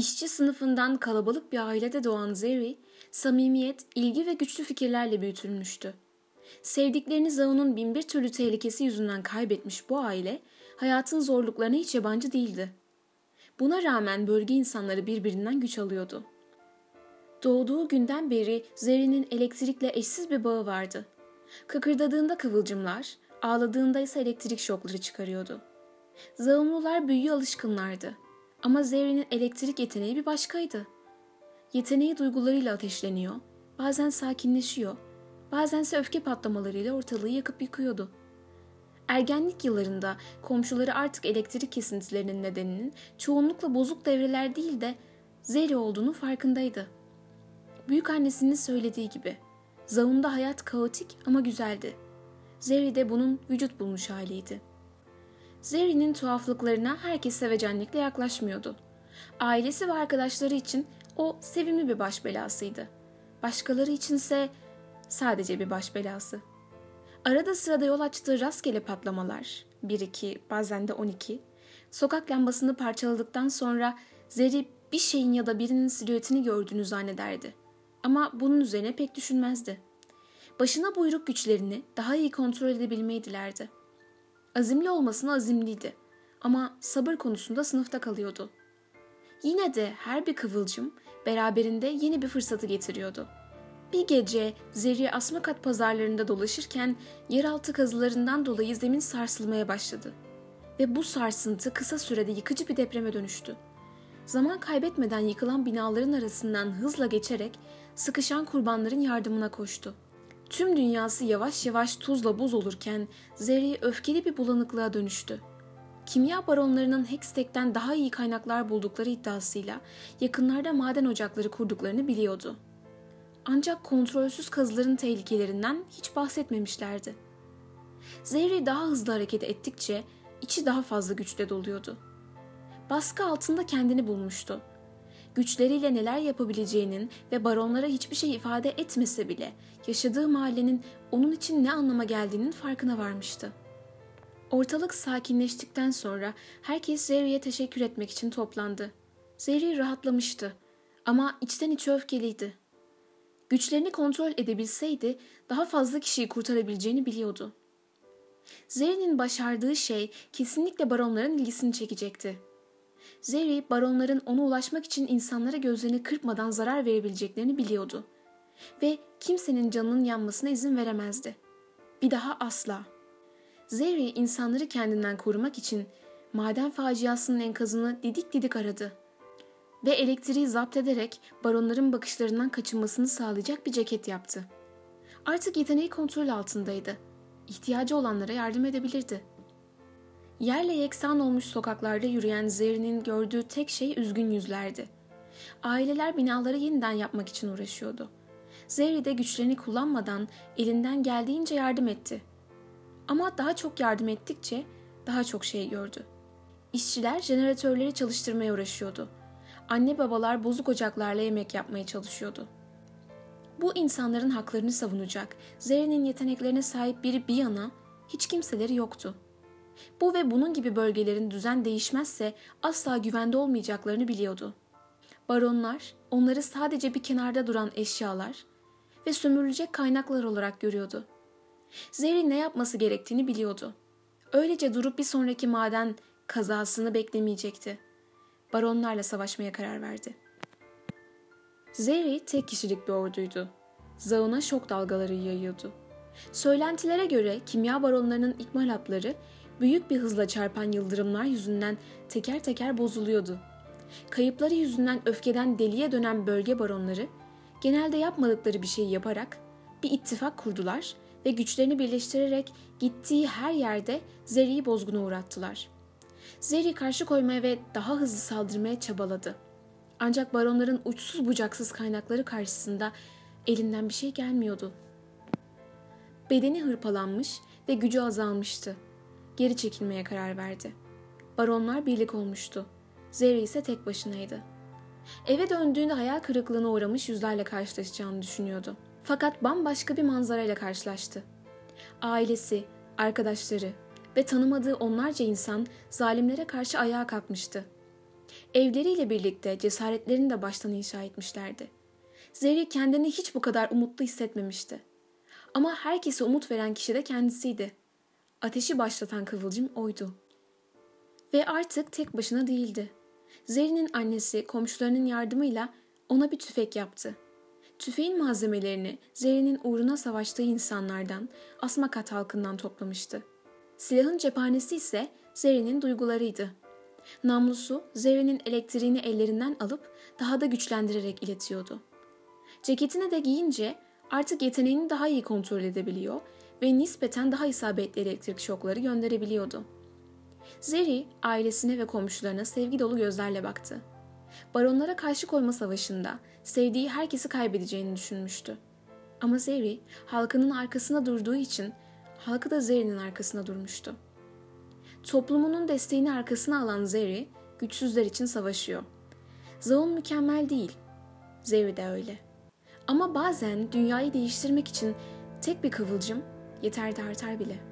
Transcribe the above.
İşçi sınıfından kalabalık bir ailede doğan Zeri, samimiyet, ilgi ve güçlü fikirlerle büyütülmüştü. Sevdiklerini Zaun'un binbir türlü tehlikesi yüzünden kaybetmiş bu aile, hayatın zorluklarına hiç yabancı değildi. Buna rağmen bölge insanları birbirinden güç alıyordu. Doğduğu günden beri Zeri'nin elektrikle eşsiz bir bağı vardı. Kıkırdadığında kıvılcımlar, ağladığında ise elektrik şokları çıkarıyordu. Zaunlular büyüye alışkınlardı. Ama Zeri'nin elektrik yeteneği bir başkaydı. Yeteneği duygularıyla ateşleniyor, bazen sakinleşiyor, bazense öfke patlamalarıyla ortalığı yakıp yıkıyordu. Ergenlik yıllarında komşuları artık elektrik kesintilerinin nedeninin çoğunlukla bozuk devreler değil de Zeri olduğunu farkındaydı. Büyük annesinin söylediği gibi Zaun'da hayat kaotik ama güzeldi. Zeri de bunun vücut bulmuş haliydi. Zeri'nin tuhaflıklarına herkes sevecenlikle yaklaşmıyordu. Ailesi ve arkadaşları için o sevimli bir baş belasıydı. Başkaları içinse sadece bir baş belası. Arada sırada yol açtığı rastgele patlamalar, 1-2 bazen de 12, sokak lambasını parçaladıktan sonra Zeri bir şeyin ya da birinin silüetini gördüğünü zannederdi. Ama bunun üzerine pek düşünmezdi. Başına buyruk güçlerini daha iyi kontrol edebilmeyi dilerdi. Azimli olmasına azimliydi ama sabır konusunda sınıfta kalıyordu. Yine de her bir kıvılcım beraberinde yeni bir fırsatı getiriyordu. Bir gece Zeri Asmakat pazarlarında dolaşırken yeraltı kazılarından dolayı zemin sarsılmaya başladı. Ve bu sarsıntı kısa sürede yıkıcı bir depreme dönüştü. Zaman kaybetmeden yıkılan binaların arasından hızla geçerek sıkışan kurbanların yardımına koştu. Tüm dünyası yavaş yavaş tuzla buz olurken Zeri öfkeli bir bulanıklığa dönüştü. Kimya baronlarının Hextech'ten daha iyi kaynaklar buldukları iddiasıyla yakınlarda maden ocakları kurduklarını biliyordu. Ancak kontrolsüz kazıların tehlikelerinden hiç bahsetmemişlerdi. Zeri daha hızlı hareket ettikçe içi daha fazla güçle doluyordu. Baskı altında kendini bulmuştu güçleriyle neler yapabileceğinin ve baronlara hiçbir şey ifade etmese bile yaşadığı mahallenin onun için ne anlama geldiğinin farkına varmıştı. Ortalık sakinleştikten sonra herkes Zeri'ye teşekkür etmek için toplandı. Zeri rahatlamıştı ama içten içe öfkeliydi. Güçlerini kontrol edebilseydi daha fazla kişiyi kurtarabileceğini biliyordu. Zeri'nin başardığı şey kesinlikle baronların ilgisini çekecekti. Zeri baronların ona ulaşmak için insanlara gözlerini kırpmadan zarar verebileceklerini biliyordu. Ve kimsenin canının yanmasına izin veremezdi. Bir daha asla. Zeri insanları kendinden korumak için maden faciasının enkazını didik didik aradı. Ve elektriği zapt ederek baronların bakışlarından kaçınmasını sağlayacak bir ceket yaptı. Artık yeteneği kontrol altındaydı. İhtiyacı olanlara yardım edebilirdi.'' Yerle yeksan olmuş sokaklarda yürüyen Zeri'nin gördüğü tek şey üzgün yüzlerdi. Aileler binaları yeniden yapmak için uğraşıyordu. Zeri de güçlerini kullanmadan elinden geldiğince yardım etti. Ama daha çok yardım ettikçe daha çok şey gördü. İşçiler jeneratörleri çalıştırmaya uğraşıyordu. Anne babalar bozuk ocaklarla yemek yapmaya çalışıyordu. Bu insanların haklarını savunacak, Zeri'nin yeteneklerine sahip biri bir yana hiç kimseleri yoktu.'' Bu ve bunun gibi bölgelerin düzen değişmezse asla güvende olmayacaklarını biliyordu. Baronlar onları sadece bir kenarda duran eşyalar ve sömürülecek kaynaklar olarak görüyordu. Zeri ne yapması gerektiğini biliyordu. Öylece durup bir sonraki maden kazasını beklemeyecekti. Baronlarla savaşmaya karar verdi. Zeri tek kişilik bir orduydu. Zaun'a şok dalgaları yayıyordu. Söylentilere göre kimya baronlarının ikmal hapları büyük bir hızla çarpan yıldırımlar yüzünden teker teker bozuluyordu. Kayıpları yüzünden öfkeden deliye dönen bölge baronları genelde yapmadıkları bir şeyi yaparak bir ittifak kurdular ve güçlerini birleştirerek gittiği her yerde Zeri'yi bozguna uğrattılar. Zeri karşı koymaya ve daha hızlı saldırmaya çabaladı. Ancak baronların uçsuz bucaksız kaynakları karşısında elinden bir şey gelmiyordu. Bedeni hırpalanmış ve gücü azalmıştı geri çekilmeye karar verdi. Baronlar birlik olmuştu. Zeri ise tek başınaydı. Eve döndüğünde hayal kırıklığına uğramış yüzlerle karşılaşacağını düşünüyordu. Fakat bambaşka bir manzarayla karşılaştı. Ailesi, arkadaşları ve tanımadığı onlarca insan zalimlere karşı ayağa kalkmıştı. Evleriyle birlikte cesaretlerini de baştan inşa etmişlerdi. Zeri kendini hiç bu kadar umutlu hissetmemişti. Ama herkese umut veren kişi de kendisiydi. Ateşi başlatan kıvılcım oydu. Ve artık tek başına değildi. Zeri'nin annesi komşularının yardımıyla ona bir tüfek yaptı. Tüfeğin malzemelerini Zeri'nin uğruna savaştığı insanlardan, Asmakat halkından toplamıştı. Silahın cephanesi ise Zeri'nin duygularıydı. Namlusu Zeri'nin elektriğini ellerinden alıp daha da güçlendirerek iletiyordu. Ceketini de giyince artık yeteneğini daha iyi kontrol edebiliyor ve nispeten daha isabetli elektrik şokları gönderebiliyordu. Zeri ailesine ve komşularına sevgi dolu gözlerle baktı. Baronlara karşı koyma savaşında sevdiği herkesi kaybedeceğini düşünmüştü. Ama Zeri halkının arkasında durduğu için halkı da Zeri'nin arkasında durmuştu. Toplumunun desteğini arkasına alan Zeri güçsüzler için savaşıyor. Zaun mükemmel değil. Zeri de öyle. Ama bazen dünyayı değiştirmek için tek bir kıvılcım yeter de artar bile.''